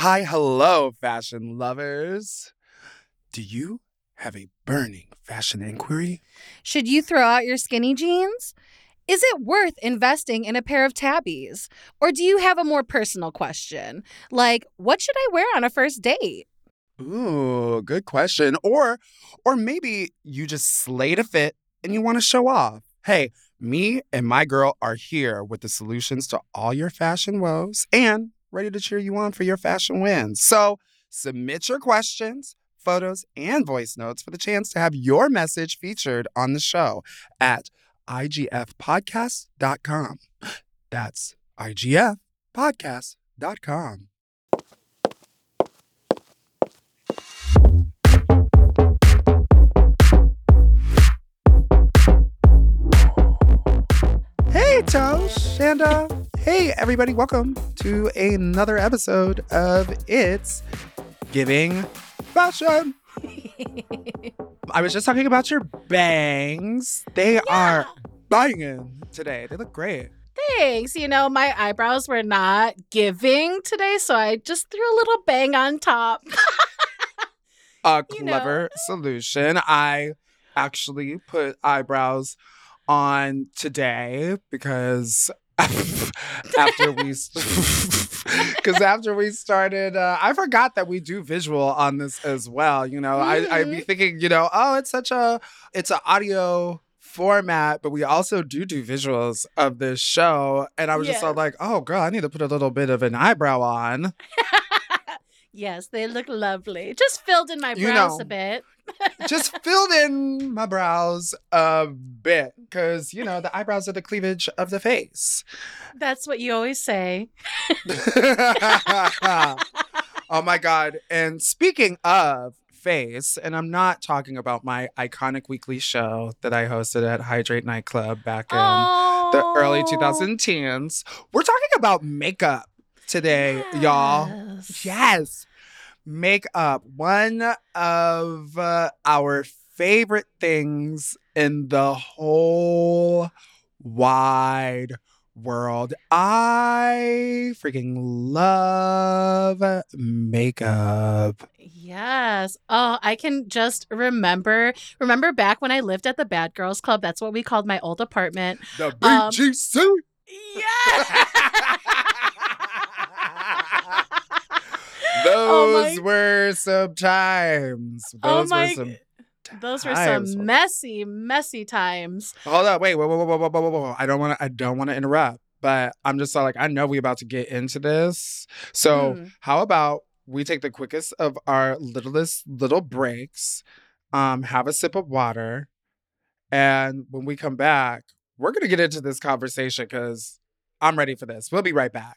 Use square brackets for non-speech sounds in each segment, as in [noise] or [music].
Hi, hello, fashion lovers. Do you have a burning fashion inquiry? Should you throw out your skinny jeans? Is it worth investing in a pair of tabis? Or do you have a more personal question? Like, what should I wear on a first date? Ooh, good question. Or or maybe you just slayed a fit and you want to show off. Hey, me and my girl are here with the solutions to all your fashion woes and ready to cheer you on for your fashion wins. So submit your questions, photos, and voice notes for the chance to have your message featured on the show at igfpodcast.com. That's igfpodcast.com. Hey, Tosh, and uh, hey, everybody, welcome to another episode of It's Giving Fashion. [laughs] I was just talking about your bangs. They are banging today. They look great. Thanks. You know, my eyebrows were not giving today, so I just threw a little bang on top. [laughs] A You know. clever solution. I actually put eyebrows on today because [laughs] after we because [laughs] after we started uh, i forgot that we do visual on this as well you know? I, i'd be Mhm. thinking you know oh it's such a it's an audio format but we also do do visuals of this show. And i was just like oh girl i need to put a little bit of an eyebrow on [laughs] yes, they look lovely. Just filled in my You brows know. a bit. [laughs] just filled in my brows a bit because you know the eyebrows are the cleavage of the face That's what you always say. [laughs] oh my god and speaking of face and i'm not talking about my iconic weekly show that i hosted at hydrate nightclub back in the early Oh. 2010s we're talking about makeup today y'all Yes. Yes. Makeup, one of uh, our favorite things in the whole wide world. I freaking love makeup. Yes. Oh, I can just remember remember back when I lived at the Bad Girls Club. That's what we called my old apartment. The Um, BGC. Yeah. Oh Those my- were some times. Those Oh were my- some Those were times. some messy, messy times. Hold up, wait, whoa, whoa, whoa, whoa, whoa, whoa, whoa. I don't want to. I don't want to interrupt, but I'm just like, I know we about to get into this. So Hmm. how about we take the quickest of our littlest little breaks, um, have a sip of water, and when we come back, we're gonna get into this conversation because I'm ready for this. We'll be right back.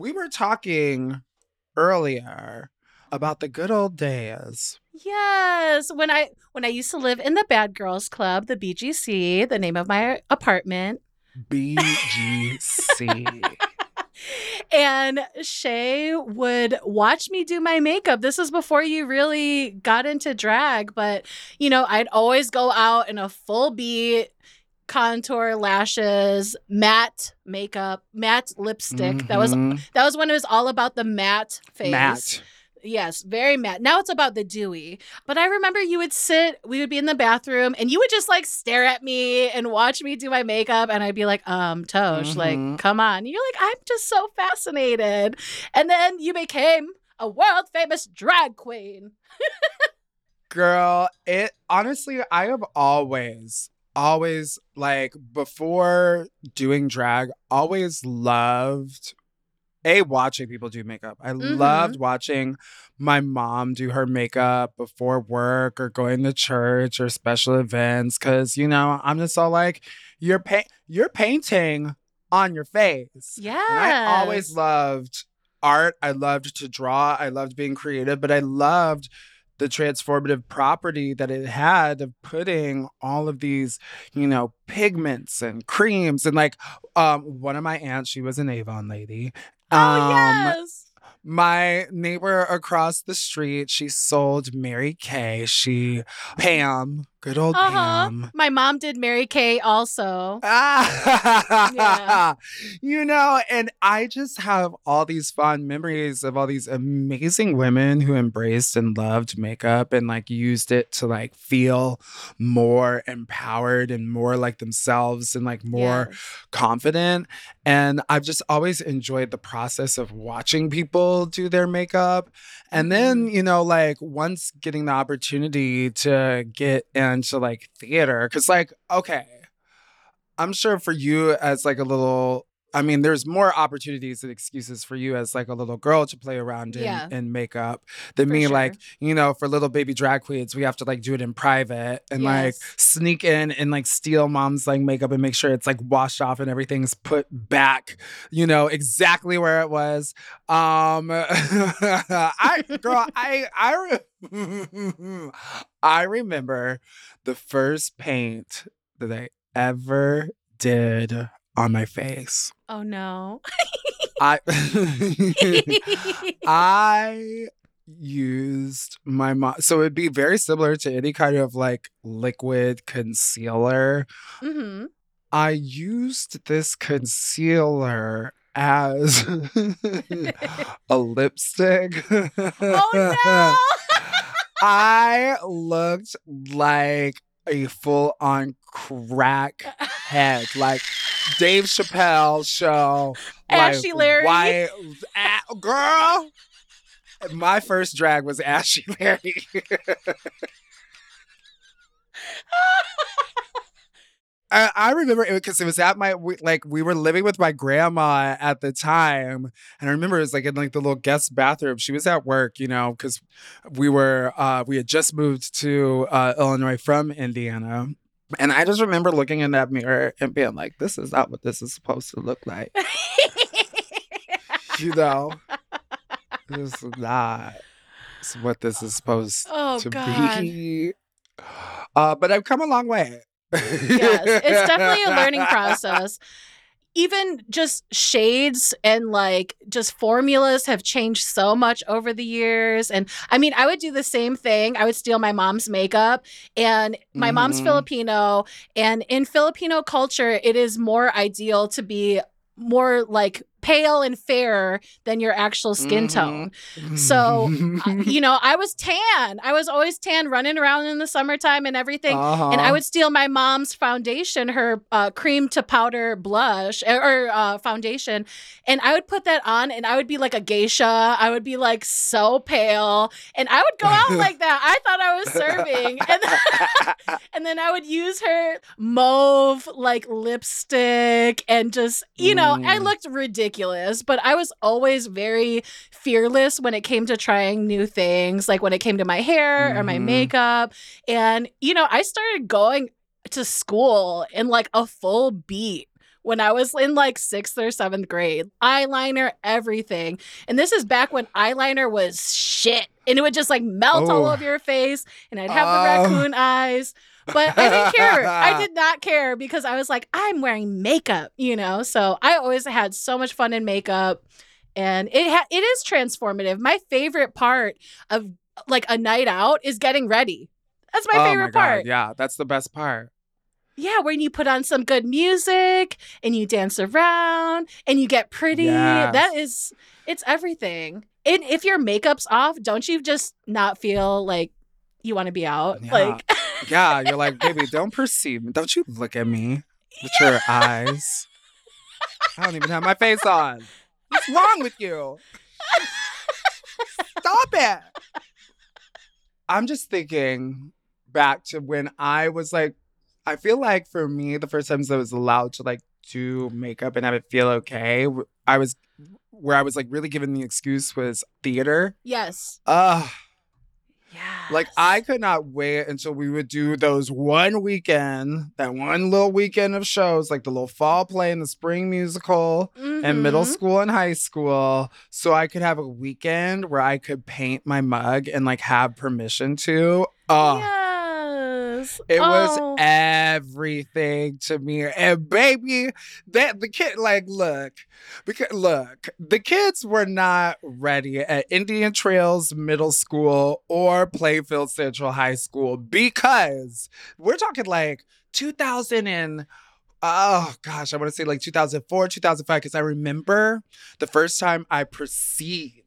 We were talking earlier about the good old days. Yes. When I when I used to live in the Bad Girls Club, the BGC, the name of my apartment. BGC. [laughs] And Shea would watch me do my makeup. This is before you really got into drag, but you know, I'd always go out in a full beat, contour, lashes, matte makeup, matte lipstick. That was Mhm. that was when it was all about the matte face. Matt. Yes, very matte. Now it's about the dewy. But I remember you would sit, we would be in the bathroom, and you would just like stare at me and watch me do my makeup. And I'd be like, um, Tosh, Mhm. like, come on. And you're like, I'm just so fascinated. And then you became a world famous drag queen. [laughs] Girl, it honestly, I have always, always like before doing drag, always loved a watching people do makeup. I Mhm. loved watching my mom do her makeup before work or going to church or special events cuz you know, I'm just all like you're pa- you're painting on your face. Yeah. I always loved art. I loved to draw. I loved being creative, but I loved the transformative property that it had of putting all of these, you know, pigments and creams and like um one of my aunts, she was an Avon lady. Oh Um, yes. my neighbor across the street, she sold Mary Kay. She Pam, good old Uh-huh. Pam. My mom did Mary Kay also. Ah, Yeah. [laughs] you know, and I just have all these fond memories of all these amazing women who embraced and loved makeup and like used it to like feel more empowered and more like themselves and like more Yes. confident. And I've just always enjoyed the process of watching people do their makeup. And then, Mhm. you know, like once getting the opportunity to get into like theater, because, like, okay, I'm sure for you as like a little, I mean, there's more opportunities and excuses for you as like a little girl to play around in, Yeah. in makeup than For me. sure. Like, you know, for little baby drag queens, we have to like do it in private and like sneak in and like steal mom's like makeup and make sure it's like washed off and everything's put back, you know, exactly where it was. Um [laughs] I girl, I I re- [laughs] I remember the first paint that I ever did on my face. Oh no. I [laughs] [laughs] I used my mom. So it'd be very similar to any kind of like liquid concealer. hmm I used this concealer as [laughs] a lipstick. Oh no. I looked like a full on crack head, like Dave Chappelle show. Ashy like, Larry. A- girl. My first drag was Ashy Larry. [laughs] I, I remember it because it was at my we, like we were living with my grandma at the time, and I remember it was like in like the little guest bathroom. She was at work, you know, because we were uh, we had just moved to uh, Illinois from Indiana, and I just remember looking in that mirror and being like, "This is not what this is supposed to look like," you know. this is not what this is supposed oh to god. be. Uh, but I've come a long way. Yes, it's definitely a learning [laughs] process. Even just shades and like just formulas have changed so much over the years. And I mean, I would do the same thing. I would steal my mom's makeup, and my mom's Mhm. Filipino. And in Filipino culture, it is more ideal to be more like pale and fair than your actual skin Mhm. tone. [laughs] So, Uh, you know, I was tan. I was always tan running around in the summertime and everything. Uh-huh. And I would steal my mom's foundation, her uh, cream to powder blush or, or, uh, foundation, and I would put that on, and I would be like a geisha. I would be like so pale, and I would go out like that. I thought I was serving, and then, [laughs] and then I would use her mauve like lipstick, and just you know, I Mm. looked ridiculous, but I was always very fearless when it came to trying new things, like when it came to my hair or my Mhm. makeup. And, you know, I started going to school in like a full beat when I was in like sixth or seventh grade. Eyeliner, everything. And this is back when eyeliner was shit and it would just like melt all Oh. over your face and I'd have the Oh. raccoon eyes. But I didn't care. I [laughs] did not care because I was like, I'm wearing makeup, you know? So I always had so much fun in makeup. And it ha- it is transformative. My favorite part of like a night out is getting ready. That's my oh favorite my part. Yeah, that's the best part. Yeah, when you put on some good music and you dance around and you get pretty. Yes. That is it's everything. And if your makeup's off, don't you just not feel like you want to be out? Yeah. Like [laughs] Yeah, you're like, baby, don't perceive me. Don't you look at me with your [laughs] eyes. I don't even have my face on. What's wrong with you? Stop it. I'm just thinking back to when I was like I feel like for me, the first times I was allowed to like do makeup and have it feel okay, I was where I was like really given the excuse was theater. Yes. Ugh. Yeah. Like I could not wait until we would do those one weekend, that one little weekend of shows, like the little fall play and the spring musical and middle mm-hmm. school and high school, so I could have a weekend where I could paint my mug and like have permission to. Oh, yes. it was Oh. everything to me. And baby, that the kid like look, because look, the kids were not ready at Indian Trails Middle School or Plainfield Central High School because we're talking like 2000 and oh gosh, I want to say like 2004, 2005 because I remember the first time I perceived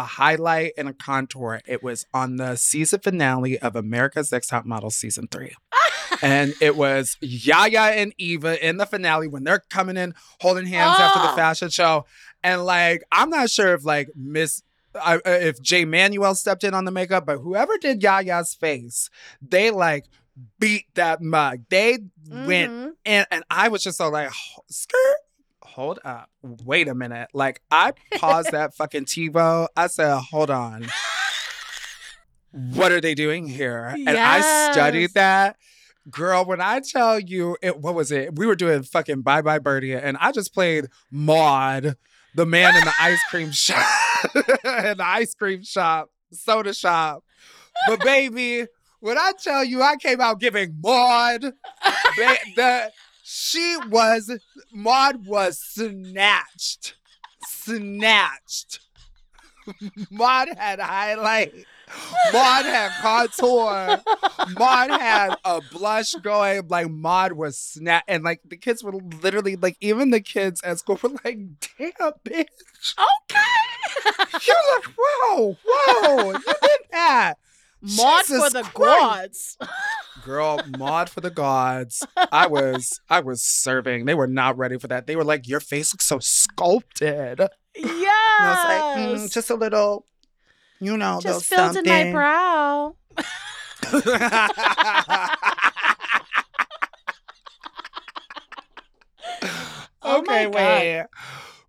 a highlight and a contour. It was on the season finale of America's Next Top Model season three. [laughs] And it was Yaya and Eva in the finale when they're coming in holding hands after the Oh. fashion show. And like, I'm not sure if like Miss, I, uh, if Jay Manuel stepped in on the makeup, but whoever did Yaya's face, they like beat that mug. They went Mhm. and and I was just so like, "Ho- skirt, hold up, wait a minute. Like I paused that [laughs] fucking TiVo. I said, hold on, what are they doing here? And I studied that. Girl, when I tell you it, what was it? We were doing fucking Bye Bye Birdie, and I just played Maud, the man in the ice cream [laughs] shop, [laughs] in the ice cream shop, soda shop. But baby, when I tell you I came out giving Maud, ba- the she was Maud was snatched, snatched. Maud had highlight. Maud had contour. Maud had a blush going. Like Maud was snap, and like the kids were literally like, even the kids at school were like, "Damn, bitch, Okay. [laughs] you look whoa, whoa, you did that." Mod for the Christ. gods. [laughs] Girl, Maud for the gods. I was, I was serving. They were not ready for that. They were like, "Your face looks so sculpted." [laughs] Yeah. I was like, mm, "Just a little, you know, Just filled in my something." brow. [laughs] Oh my okay, wait.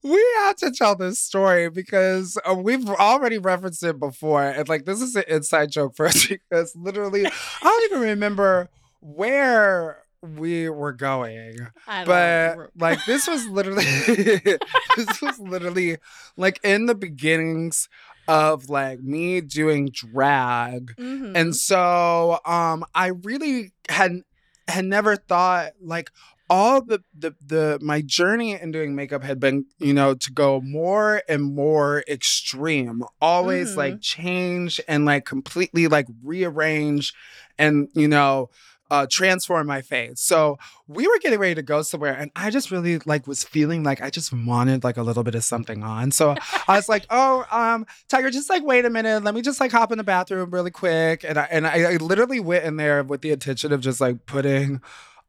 We have to tell this story because uh, we've already referenced it before. And like, this is an inside joke for us [laughs] because literally, I don't even remember where we were going. But like, this was literally, [laughs] this was literally like in the beginnings of like me doing drag. Mhm. And so um I really had had never thought like all the the the my journey in doing makeup had been, you know, to go more and more extreme. Always Mhm. like change and like completely like rearrange and, you know, uh, transform my face. So we were getting ready to go somewhere, and I just really like was feeling like I just wanted like a little bit of something on. So I was like, "Oh, um, Tiger, just like wait a minute. Let me just like hop in the bathroom really quick." And I and I, I literally went in there with the intention of just like putting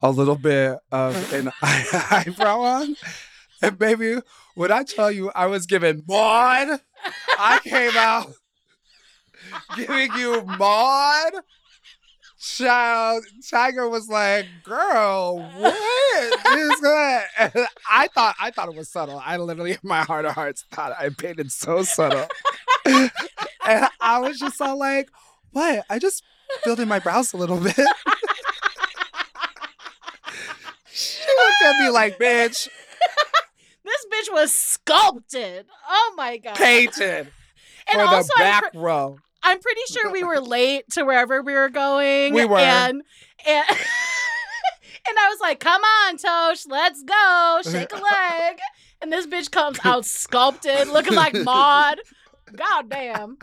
a little bit of an [laughs] eye- eyebrow on. And baby, when I tell you I was giving Maud, I came out [laughs] giving you Maud. Child, Tiger was like, "Girl, what is that?" [laughs] And I thought, I thought it was subtle. I literally, in my heart of hearts, thought I painted so subtle, and I was just all like, "What?" I just filled in my brows a little bit. At me like, "Bitch, [laughs] this bitch was sculpted. Oh my god. painted [laughs] and for the also, I'm, back pre- row." I'm pretty sure we were late to wherever we were going. We were. And and, [laughs] and I was like, "Come on, Tosh, let's go, shake a leg." And this bitch comes out sculpted, looking like Maud. God damn.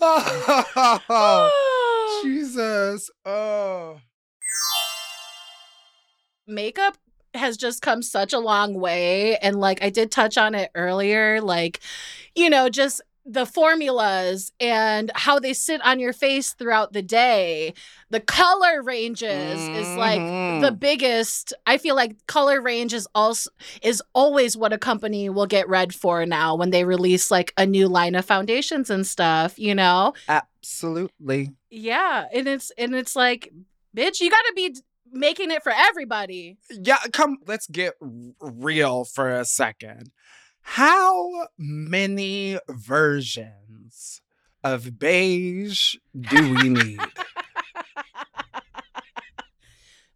Oh, [laughs] Jesus! Oh. makeup has just come such a long way and like I did touch on it earlier like you know just the formulas and how they sit on your face throughout the day. The color ranges is like the mm-hmm. biggest. I feel like color range is also is always what a company will get read for now when they release like a new line of foundations and stuff, you know? Absolutely. Yeah, and it's and it's like, bitch, you got to be making it for everybody. Yeah, come, let's get r- real for a second. How many versions of beige do we need?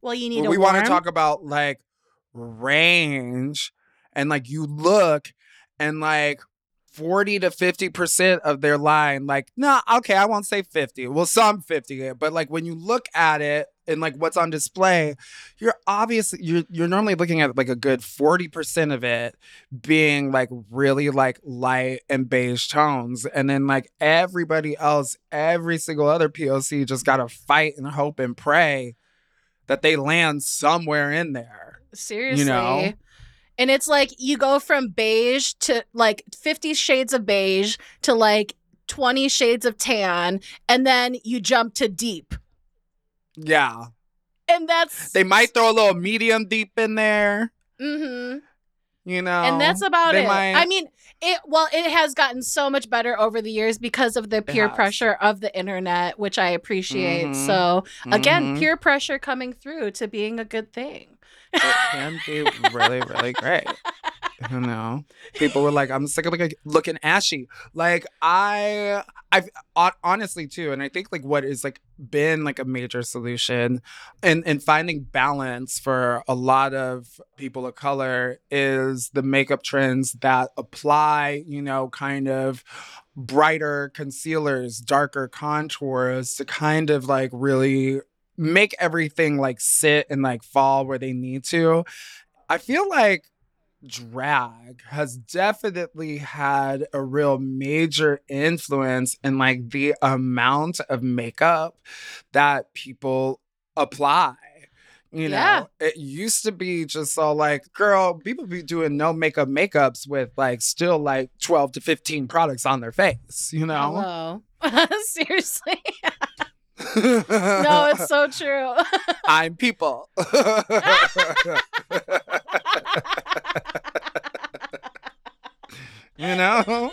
Well, you need we want to talk about like range and like you look and like 40 to 50% of their line like no okay i won't say 50 well some 50 but like when you look at it and like what's on display you're obviously you're you're normally looking at like a good 40% of it being like really like light and beige tones and then like everybody else every single other poc just gotta fight and hope and pray that they land somewhere in there Seriously. You know? And it's like you go from beige to like 50 shades of beige to like 20 shades of tan, and then you jump to deep. Yeah And that's they might throw a little medium deep in there Mm-hmm. you know and that's about it. might- I mean, it well, it has gotten so much better over the years because of the peer pressure of the internet, which I appreciate. Mhm. So again, Mhm. peer pressure coming through to being a good thing. it can be really really great [laughs] you know. People were like i'm sick of looking, looking ashy. Like i i've honestly too and i think like what is like been like a major solution and and finding balance for a lot of people of color is the makeup trends that apply you know kind of brighter concealers darker contours to kind of like really make everything like sit and like fall where they need to. I feel like drag has definitely had a real major influence in like the amount of makeup that people apply. You know, Yeah. it used to be just all like, girl, people be doing no makeup makeups with like still like 12 to 15 products on their face, you know? [laughs] Seriously. [laughs] no, it's so true. [laughs] I'm people. [laughs] you know?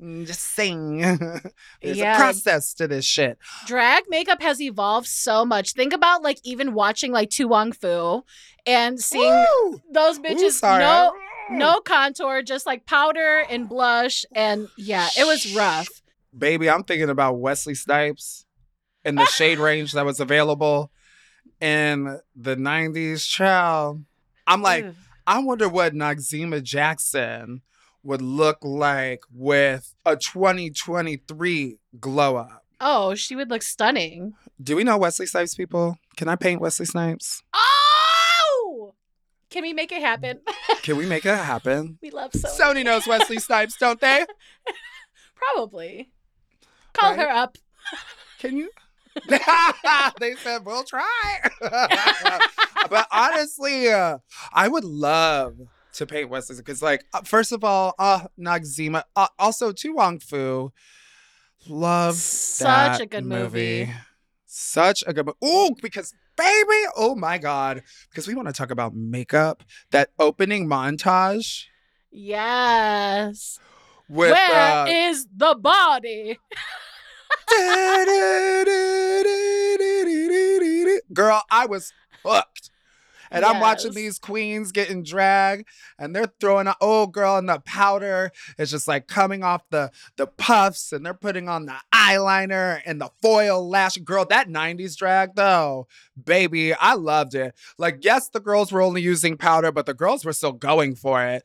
Mm, just saying. [laughs] There's Yeah. a process to this shit. drag makeup has evolved so much. Think about like even watching like To Wong Foo and seeing those bitches sorry. no no contour, just like powder and blush and yeah, it was rough. Baby, I'm thinking about Wesley Snipes and the shade range that was available in the 90s. Child. I'm like. I wonder what Noxeema Jackson would look like with a 2023 glow up. oh, she would look stunning. Do we know Wesley Snipes, people? Can I paint Wesley Snipes? Oh, can we make it happen? [laughs] Can we make it happen? we love so. Sony knows Wesley Snipes, don't they? [laughs] Probably. Call Right? her up. Can you? [laughs] they said we'll try. [laughs] but honestly, uh, I would love to paint Wesley because, like, uh, first of all, uh, Noxeema, uh, also To Wong Foo, love Such a good movie. Such a good movie. Ooh, because baby, oh my god, because we want to talk about makeup. That opening montage Yes. with Where uh, is the body? [laughs] Girl, I was hooked. And I'm watching these queens getting dragged, and they're throwing a oh girl, and the powder is just like coming off the the puffs, and they're putting on the eyeliner and the foil lash. Girl, that 90s drag though, baby, I loved it. Like, yes, the girls were only using powder, but the girls were still going for it.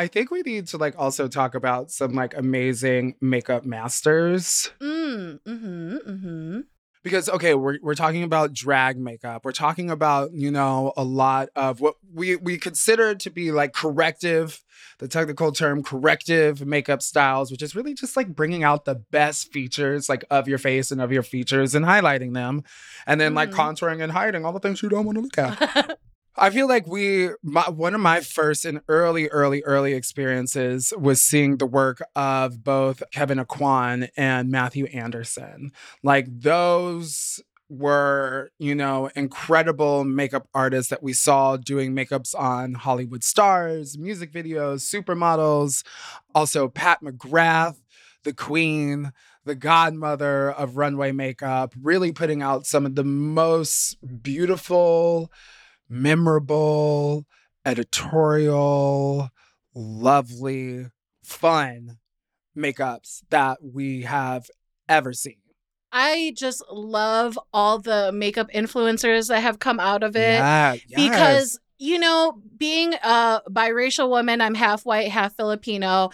I think we need to like also talk about some like amazing makeup masters. Mm, mm-hmm, mm-hmm. Because okay, we're we're talking about drag makeup. We're talking about, you know, a lot of what we we consider to be like corrective, the technical term corrective makeup styles, which is really just like bringing out the best features like of your face and of your features and highlighting them and then like Mhm. contouring and hiding all the things you don't want to look at. [laughs] I feel like we, my, one of my first and early, early, early experiences was seeing the work of both Kevyn Aucoin and Mathu Andersen. Like those were, you know, incredible makeup artists that we saw doing makeups on Hollywood stars, music videos, supermodels. Also, Pat McGrath, the queen, the godmother of runway makeup, really putting out some of the most beautiful, memorable, editorial, lovely, fun makeups that we have ever seen. I just love all the makeup influencers that have come out of it Yeah, yes. because you know, being a biracial woman, I'm half white, half Filipino.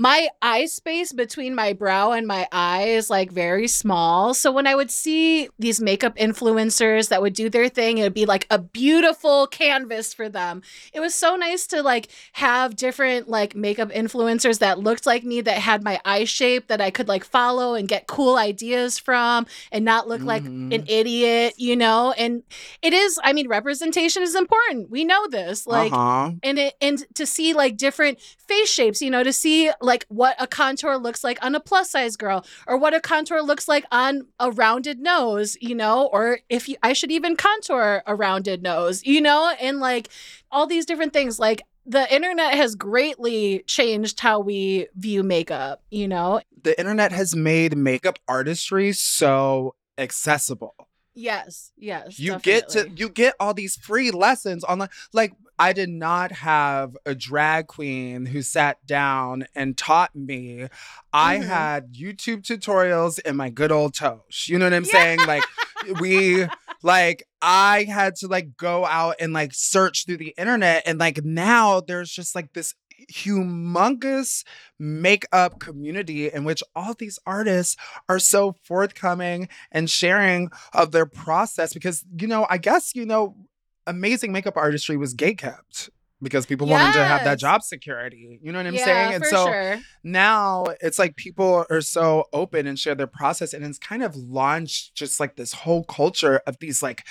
My eye space between my brow and my eye is like very small. So when I would see these makeup influencers that would do their thing, it would be like a beautiful canvas for them. It was so nice to like have different like makeup influencers that looked like me that had my eye shape that I could like follow and get cool ideas from and not look like Mhm. an idiot, you know? And it is, I mean, representation is important. We know this. Like uh-huh. and it and to see like different face shapes you know to see like what a contour looks like on a plus size girl or what a contour looks like on a rounded nose you know or if you, i should even contour a rounded nose you know and like all these different things. Like the internet has greatly changed how we view makeup you know? The internet has made makeup artistry so accessible. yes yes you get to you get all these free lessons online. Like i did not have a drag queen who sat down and taught me i Mhm. had youtube tutorials in my good old tosh you know what i'm Yeah. saying like [laughs] we like i had to like go out and like search through the internet and like now there's just like this humongous makeup community in which all these artists are so forthcoming and sharing of their process because you know i guess you know amazing makeup artistry was gatekept because people wanted to have that job security you know what i'm yeah, saying and for so sure. now it's like people are so open and share their process and it's kind of launched just like this whole culture of these like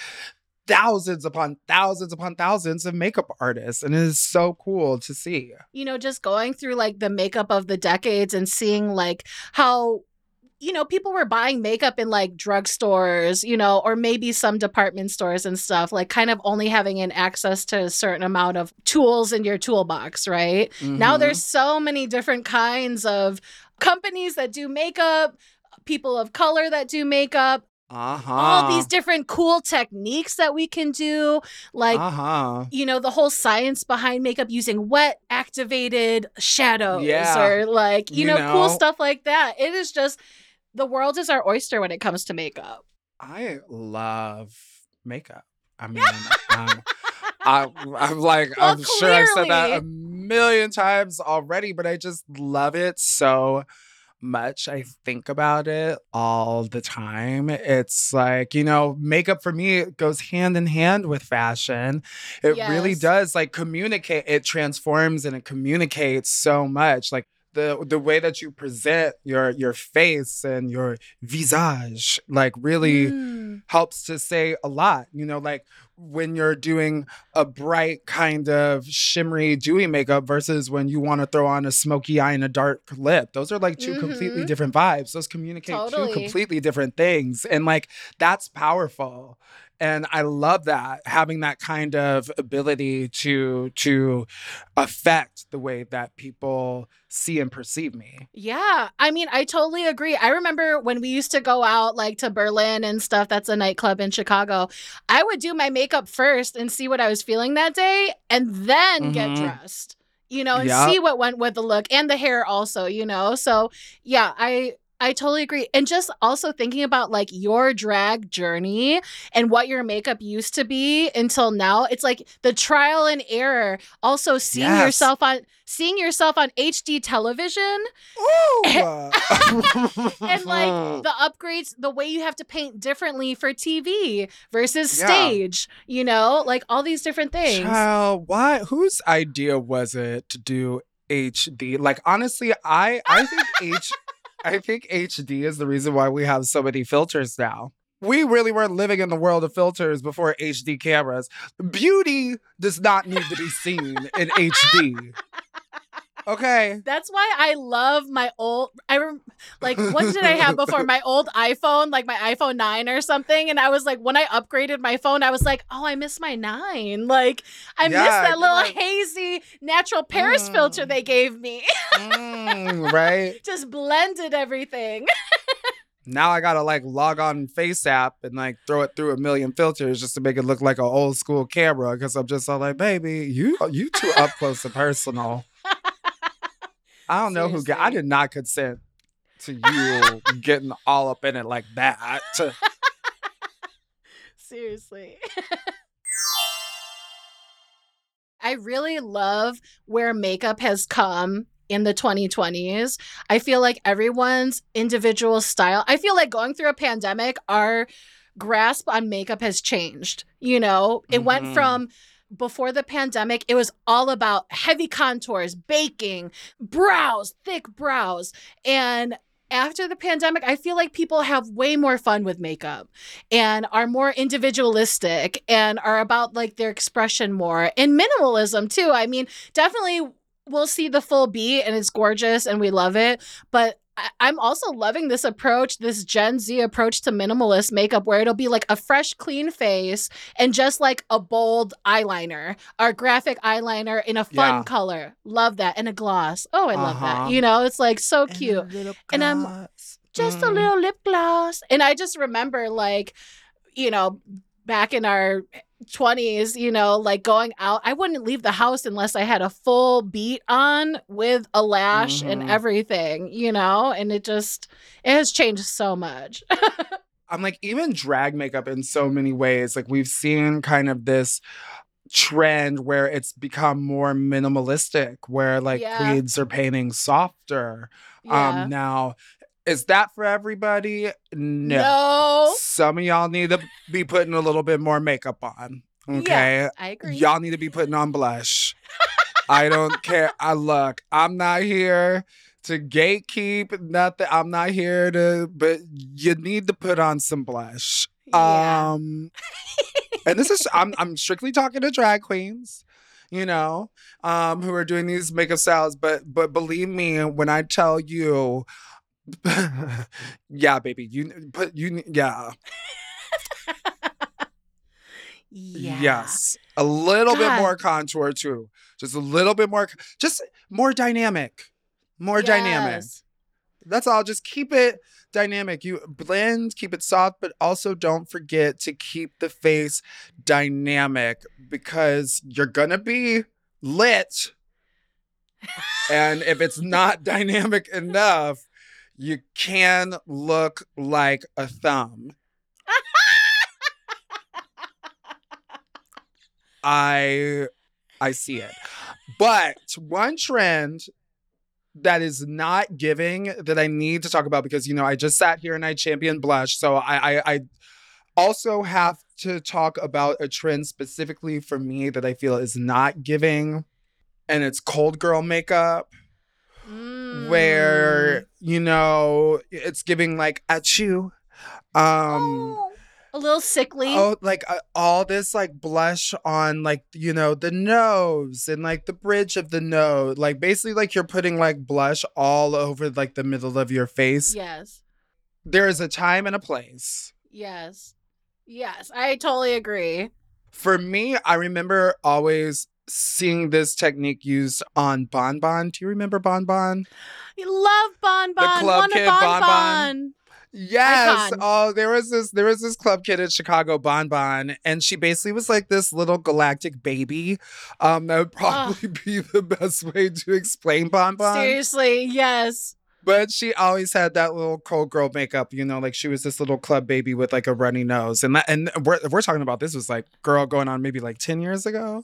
thousands upon thousands upon thousands of makeup artists and it is so cool to see. You know, just going through like the makeup of the decades and seeing like how you know, people were buying makeup in like drugstores, you know, or maybe some department stores and stuff, like kind of only having an access to a certain amount of tools in your toolbox, right? Now Mhm. there's so many different kinds of companies that do makeup, people of color that do makeup, uh-huh all these different cool techniques that we can do, like uh-huh you know the whole science behind makeup using wet activated shadows Yeah. or like you, You know, cool stuff like that it is just the world is our oyster when it comes to makeup I love makeup. I [laughs] mean, um, I, I'm like, Well, I'm sure I've said that a million times already, but I just love it so much. I think about it all the time. It's like, you know, makeup for me it goes hand in hand with fashion. It really does like communicate, it transforms and it communicates so much. Like, the, the way that you present your your face and your visage like really Mm. helps to say a lot. You know, like when you're doing a bright kind of shimmery dewy makeup versus when you want to throw on a smoky eye and a dark lip those are like 2 completely Mhm. different vibes those communicate Totally. two completely different things and like that's powerful and i love that having that kind of ability to to affect the way that people see and perceive me Yeah, I mean, I totally agree. I remember when we used to go out like to Berlin and stuff, that's a nightclub in Chicago. I would do my makeup first and see what I was feeling that day and then get Mhm. dressed. You know, and Yep. see what went with the look and the hair also, you know. So, yeah, I I totally agree. And just also thinking about like your drag journey and what your makeup used to be until now, it's like the trial and error. Also seeing Yes. yourself on seeing yourself on HD television Ooh. [laughs] and like [laughs] the upgrades, the way you have to paint differently for TV versus Yeah. stage, you know, like all these different things. Child, why? Whose idea was it to do HD? Like, honestly, I I think H I think HD is the reason why we have so many filters now. We really weren't living in the world of filters before HD cameras. Beauty does not need to be seen in HD. [laughs] Okay. That's why I love my old. I rem- like what did I have before my [laughs] old iPhone, like my iPhone nine or something, and I was like, when I upgraded my phone, I was like, oh, I miss my nine. Like I miss that little like- hazy natural Paris filter Mm. they gave me. Mm, [laughs] right? Just blended everything. [laughs] Now I gotta like log on FaceApp and like throw it through a million filters just to make it look like an old school camera. Because I'm just all like, baby, you you too up close and personal. I don't know who got. I did not consent to you getting all up in it like that. [laughs] Seriously. [laughs] I really love where makeup has come in the 2020s. I feel like everyone's individual style. I feel like going through a pandemic, our grasp on makeup has changed. You know, it went Mhm. from before the pandemic, it was all about heavy contours, baking, brows, thick brows. And after the pandemic, I feel like people have way more fun with makeup and are more individualistic and are about like their expression more and minimalism too. I mean, definitely we'll see the full beat and it's gorgeous and we love it, but I- I'm also loving this approach, this Gen Z approach to minimalist makeup, where it'll be like a fresh, clean face and just like a bold eyeliner or graphic eyeliner in a fun Yeah. color. Love that. And a gloss. Oh, I love Uh-huh. that. You know, it's like so cute And I'm just a Mm. little lip gloss. And I just remember, like, you know, back in our 20s, you know, like going out, I wouldn't leave the house unless I had a full beat on with a lash and Mhm. everything, you know, and it just, it has changed so much. [laughs] I'm like, even drag makeup in so many ways. Like, we've seen kind of this trend where it's become more minimalistic, where like Yeah. queens are painting softer. yeah. Um, now, is that for everybody? No. no. Some of y'all need to be putting a little bit more makeup on. Okay. I agree. Y'all need to be putting on blush. I don't [laughs] care. I look, I'm not here to gatekeep nothing. I'm not here to, but you need to put on some blush. Yeah. Um, and this is I'm I'm [laughs] strictly talking to drag queens, you know, um, who are doing these makeup styles. But but believe me when I tell you, [laughs] yeah, baby, you but you yeah. yeah. Yes. A little bit more contour too. Just a little bit more just more dynamic. More dynamic. That's all. Just keep it dynamic. You blend, keep it soft, but also don't forget to keep the face dynamic because you're gonna be lit. [laughs] and if it's not dynamic enough, you can look like a thumb. I I see it. But one trend that is not giving that I need to talk about because you know I just sat here and I championed blush, so I I, I also have to talk about a trend specifically for me that I feel is not giving, and it's cold girl makeup Mm. where you know it's giving like at you. Um, Oh, a little sickly. Oh, like uh, all this like blush on like you know the nose and like the bridge of the nose, like basically like you're putting like blush all over like the middle of your face. yes. There is a time and a place. Yes. Yes. I totally agree. For me, I remember always seeing this technique used on Bon Bon. Do you remember Bon Bon? I love Bon Bon. The club One kid Bon Bon Bon. Yes. Icon. Oh, there was this there was this club kid in Chicago, Bon Bon, and she basically was like this little galactic baby. Um, that would probably [laughs] be the best way to explain Bon Bon. Seriously, yes. But she always had that little cold girl makeup, you know, like she was this little club baby with like a runny nose. And that, and we're we're talking about this was like girl going on maybe like 10 years ago.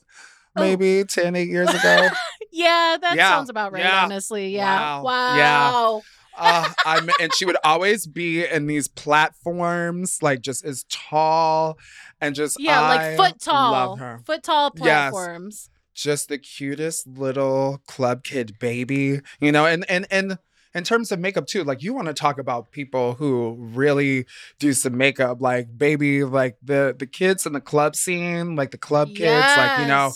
Oh. Maybe 10, 8 years ago. [laughs] Yeah, that Yeah, sounds about right, yeah. honestly. Yeah. Wow, Wow. yeah. uh, I'm, and she would always be in these platforms, like just as tall and just Yeah, I like foot tall. Love her. Foot tall Yes. platforms. Just the cutest little club kid baby, you know. And and and in terms of makeup too, like you want to talk about people who really do some makeup, like baby, like the the kids in the club scene, like the club kids, like you know.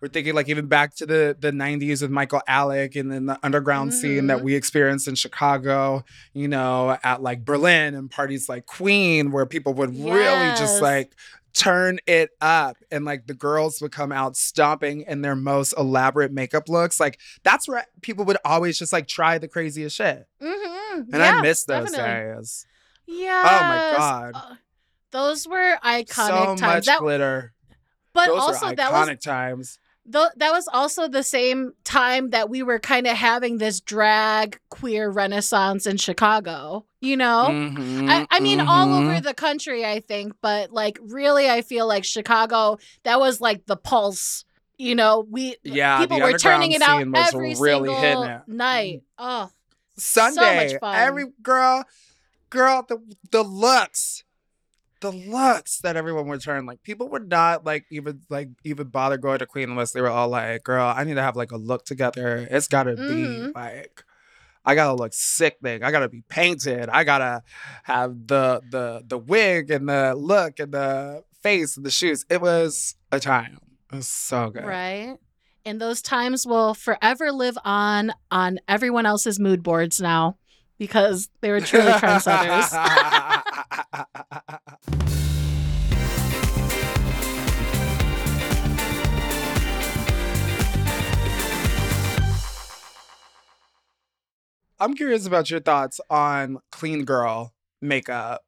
Yes. We're thinking like even back to the the 90s with Michael Alig and then the underground scene that Mhm. we experienced in Chicago, you know, at like Berlin and parties like Queen where people would really just like turn it up and like the girls would come out stomping in their most elaborate makeup looks. Like that's where people would always just like try the craziest shit. Mhm. And Yeah, I miss those definitely. days. my God. Uh, those were iconic so times. much That, glitter. but those also that was iconic times. Th- that was also the same time that we were kind of having this drag queer renaissance in Chicago, you know? Mhm, I, I mean, all mhm. over the country, I think, but like, really, I feel like Chicago, that was like the pulse. You know, we Yeah, people were turning it out underground scene was every really single night. Oh, Sunday. fun. Every girl, girl, the the looks, the looks that everyone would turn. Like people would not like even like even bother going to Queen unless they were all like, "Girl, I need to have like a look together. It's got to be Mhm. like." I gotta look sick thing I gotta be painted. I gotta have the the the wig and the look and the face and the shoes. It was a time. It was so good. right. And those times will forever live on on everyone else's mood boards now because they were truly trendsetters. [laughs] I'm curious about your thoughts on clean girl makeup.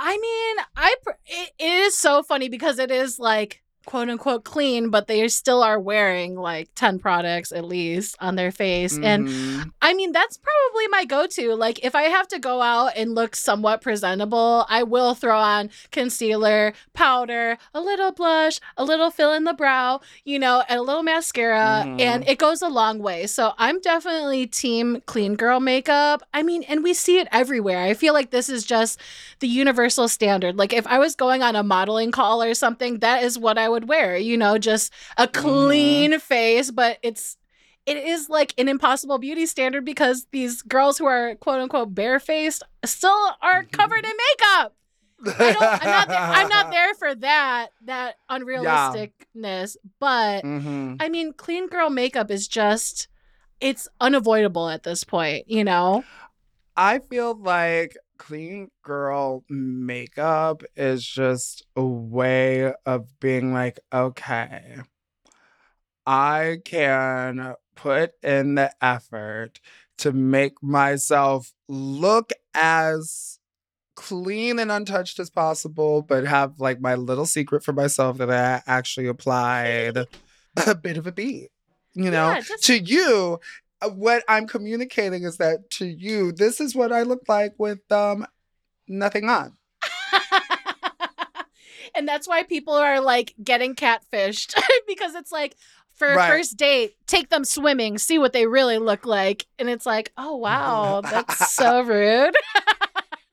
I mean, I it is so funny because it is like quote unquote clean, but they still are wearing like 10 products at least on their face. And Mhm. I mean, that's probably my go to. Like, if I have to go out and look somewhat presentable, I will throw on concealer, powder, a little blush, a little fill in the brow, you know, and a little mascara. Mhm. And it goes a long way. So I'm definitely team clean girl makeup. I mean, and we see it everywhere. I feel like this is just the universal standard. Like, if I was going on a modeling call or something, that is what I would wear, you know, just a clean face, but it's it is like an impossible beauty standard because these girls who are quote unquote barefaced still are covered in makeup. I don't, I'm not there, I'm not [laughs] there for that that unrealisticness, but Mhm. I mean clean girl makeup is just it's unavoidable at this point, you know? I feel like clean girl makeup is just a way of being like, okay, I can put in the effort to make myself look as clean and untouched as possible, but have like my little secret for myself that I actually applied [laughs] a bit of a beat. You know, Yeah, just- to you, what I'm communicating is that to you, this is what I look like with um nothing on. [laughs] and that's why people are like getting catfished [laughs] because it's like for a Right. first date, take them swimming, see what they really look like. And it's like, oh wow, that's [laughs] so rude.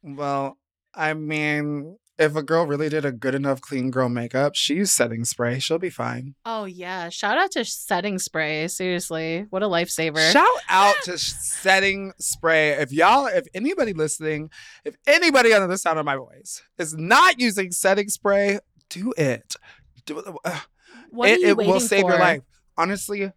Well, I mean, if a girl really did a good enough clean girl makeup, she used setting spray. She'll be fine. Oh yeah. Shout out to setting spray. Seriously. What a lifesaver. Shout out to [laughs] setting spray. If y'all, if anybody listening, if anybody under the sound of my voice is not using setting spray, do it. Do it. uh, what it, are you it will save your life. Honestly,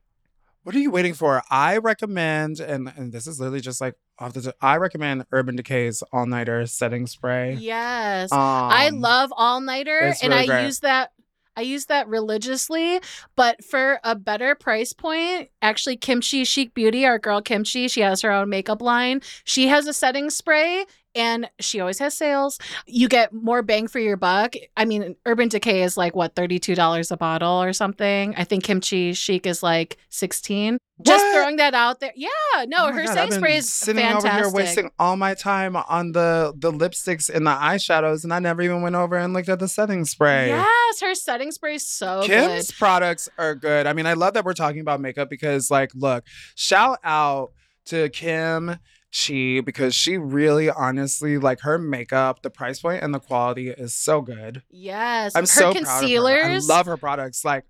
what are you waiting for? I recommend, and, and this is literally just like off the. I recommend Urban Decay's All Nighter Setting Spray. Yes. I Um, love all nighter and really I great. use that I use that religiously, but for a better price point, actually Kim Chi Chic Beauty, our girl Kim Chi, she has her own makeup line. She has a setting spray and she always has sales. You get more bang for your buck. I mean, Urban Decay is like what, $32 a bottle or something. I think Kim Chi Chic is like 16. Just throwing that out there. Yeah, no, Oh her God, setting spray is sitting fantastic. over here wasting all my time on the the lipsticks and the eyeshadows, and I never even went over and looked at the setting spray. Yes, her setting spray is so good. Kim's products are good. I mean, I love that we're talking about makeup because, like, look, shout out to Kim Chi because she really, honestly, like her makeup, the price point and the quality is so good. Yes. I'm her so proud of her. I love her products. Like,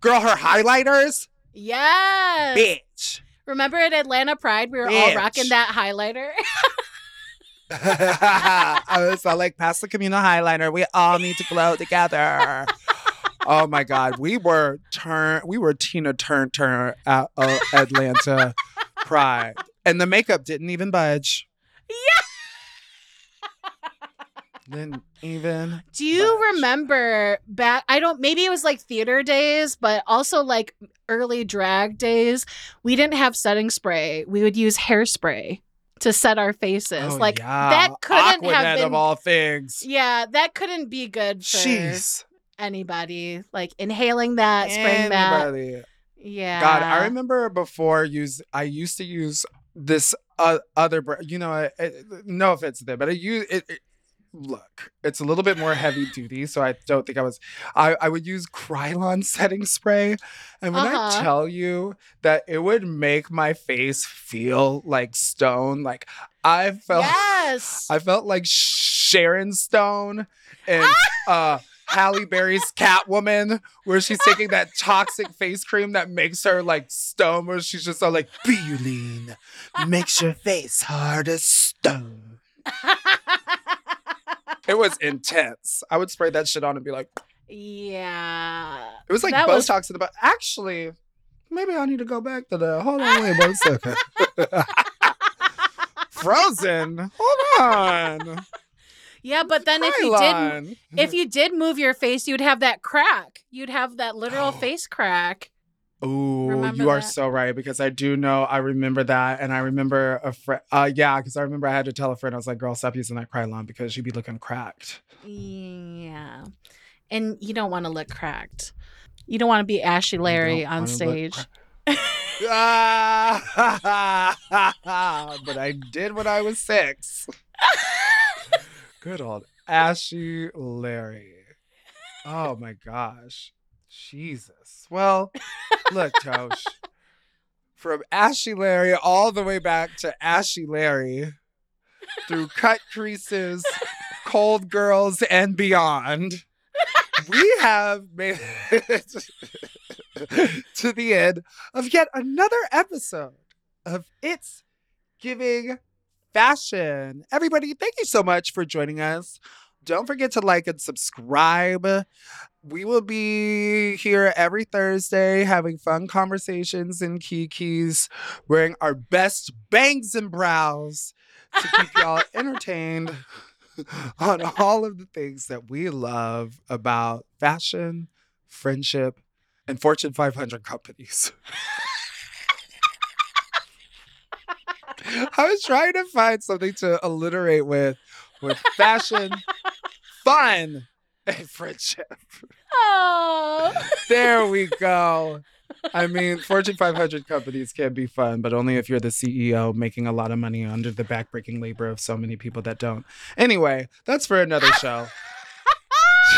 girl, her highlighters, Yes. bitch. Remember at Atlanta Pride, we were all rocking that highlighter. [laughs] I was all like, pass the communal highlighter. We all need to glow together. oh my God. We were turn we were Tina Turn Turner at uh, Atlanta Pride. And the makeup didn't even budge. [laughs] Didn't even Do you Much. remember back? I don't. Maybe it was like theater days, but also like early drag days. We didn't have setting spray. We would use hairspray to set our faces. Oh, like yeah. that couldn't Aqua Net have been. of all things. yeah, that couldn't be good for Jeez. anybody. Like inhaling that, spraying that. Yeah. God, I remember before use I used to use this uh, other you know it, it- no offense to them, but I use it, it- Look, it's a little bit more heavy duty, so I don't think I was. I, I would use Krylon setting spray, and when I Uh-huh. tell you that it would make my face feel like stone, like I felt, Yes. I felt like Sharon Stone and uh, Halle Berry's Catwoman, where she's taking that toxic face cream that makes her like stone, where she's just all like, Beau-line makes your face hard as stone. It was intense. I would spray that shit on and be like, yeah. it was like That was- Botox in the butt. Actually, maybe I need to go back to the. Hold on, wait one second. [laughs] Frozen. Hold on. Yeah, but then if you did if you did move your face, you'd have that crack. You'd have that literal [gasps] face crack. Ooh, Remember you are that? so right because I do know. I remember that, and I remember a friend. Uh, yeah, because I remember I had to tell a friend. I was like, "Girl, stop using that Krylon because you be looking cracked." Yeah. And you don't want to look cracked. You don't want to be Ashy Larry on stage. Ah, [laughs] but I did when I was six. [laughs] Good old Ashy Larry. Oh my gosh. Jesus. Well, look, [laughs] Tosh. From Ashy Larry all the way back to Ashy Larry through cut creases, cold girls, and beyond. We have made it to the end of yet another episode of It's Giving Fashion. Everybody, thank you so much for joining us. Don't forget to like and subscribe. We will be here every Thursday having fun conversations in Kiki's, wearing our best bangs and brows to keep y'all entertained [laughs] on all of the things that we love about fashion, friendship, and Fortune 500 companies. [laughs] [laughs] I was trying to find something to alliterate with with fashion, fun, and friendship. Oh. [laughs] There we go. I mean, Fortune 500 companies can be fun, but only if you're the CEO making a lot of money under the backbreaking labor of so many people that don't. Anyway, that's for another show.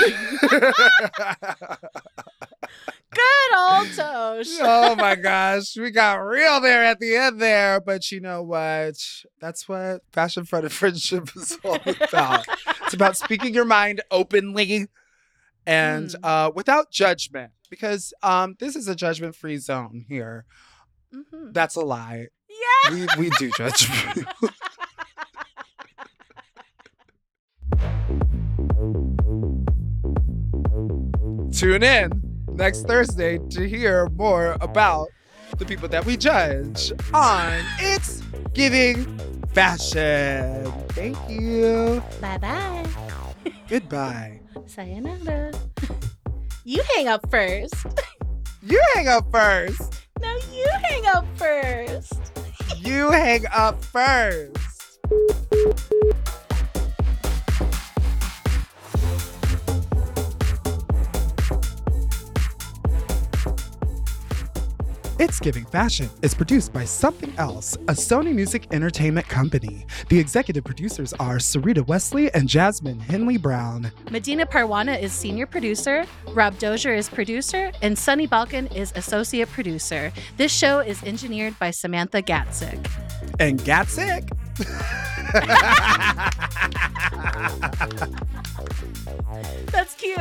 [laughs] Good old Tosh. [laughs] oh my gosh, we got real there at the end there. But you know what? That's what fashion fronted [laughs] friendship is all about. it's about speaking your mind openly and Mm. uh, without judgment, because um, this is a judgment free zone here. Mhm. That's a lie. Yeah. We we do judge. [laughs] Tune in next Thursday to hear more about the people that we judge on It's Giving Fashion. Thank you. Bye bye. Goodbye. [laughs] Sayonara. [laughs] You hang up first. [laughs] You hang up first. No, you hang up first. You hang up first. It's Giving Fashion is produced by Something Else, a Sony Music Entertainment company. The executive producers are Sarita Wesley and Jasmine Henley Brown. Medina Parwana is senior producer, Rob Dozier is producer, and Sunny Balkan is associate producer. This show is engineered by Samantha Gatzik. And Gatzik. [laughs] That's cute.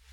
[laughs]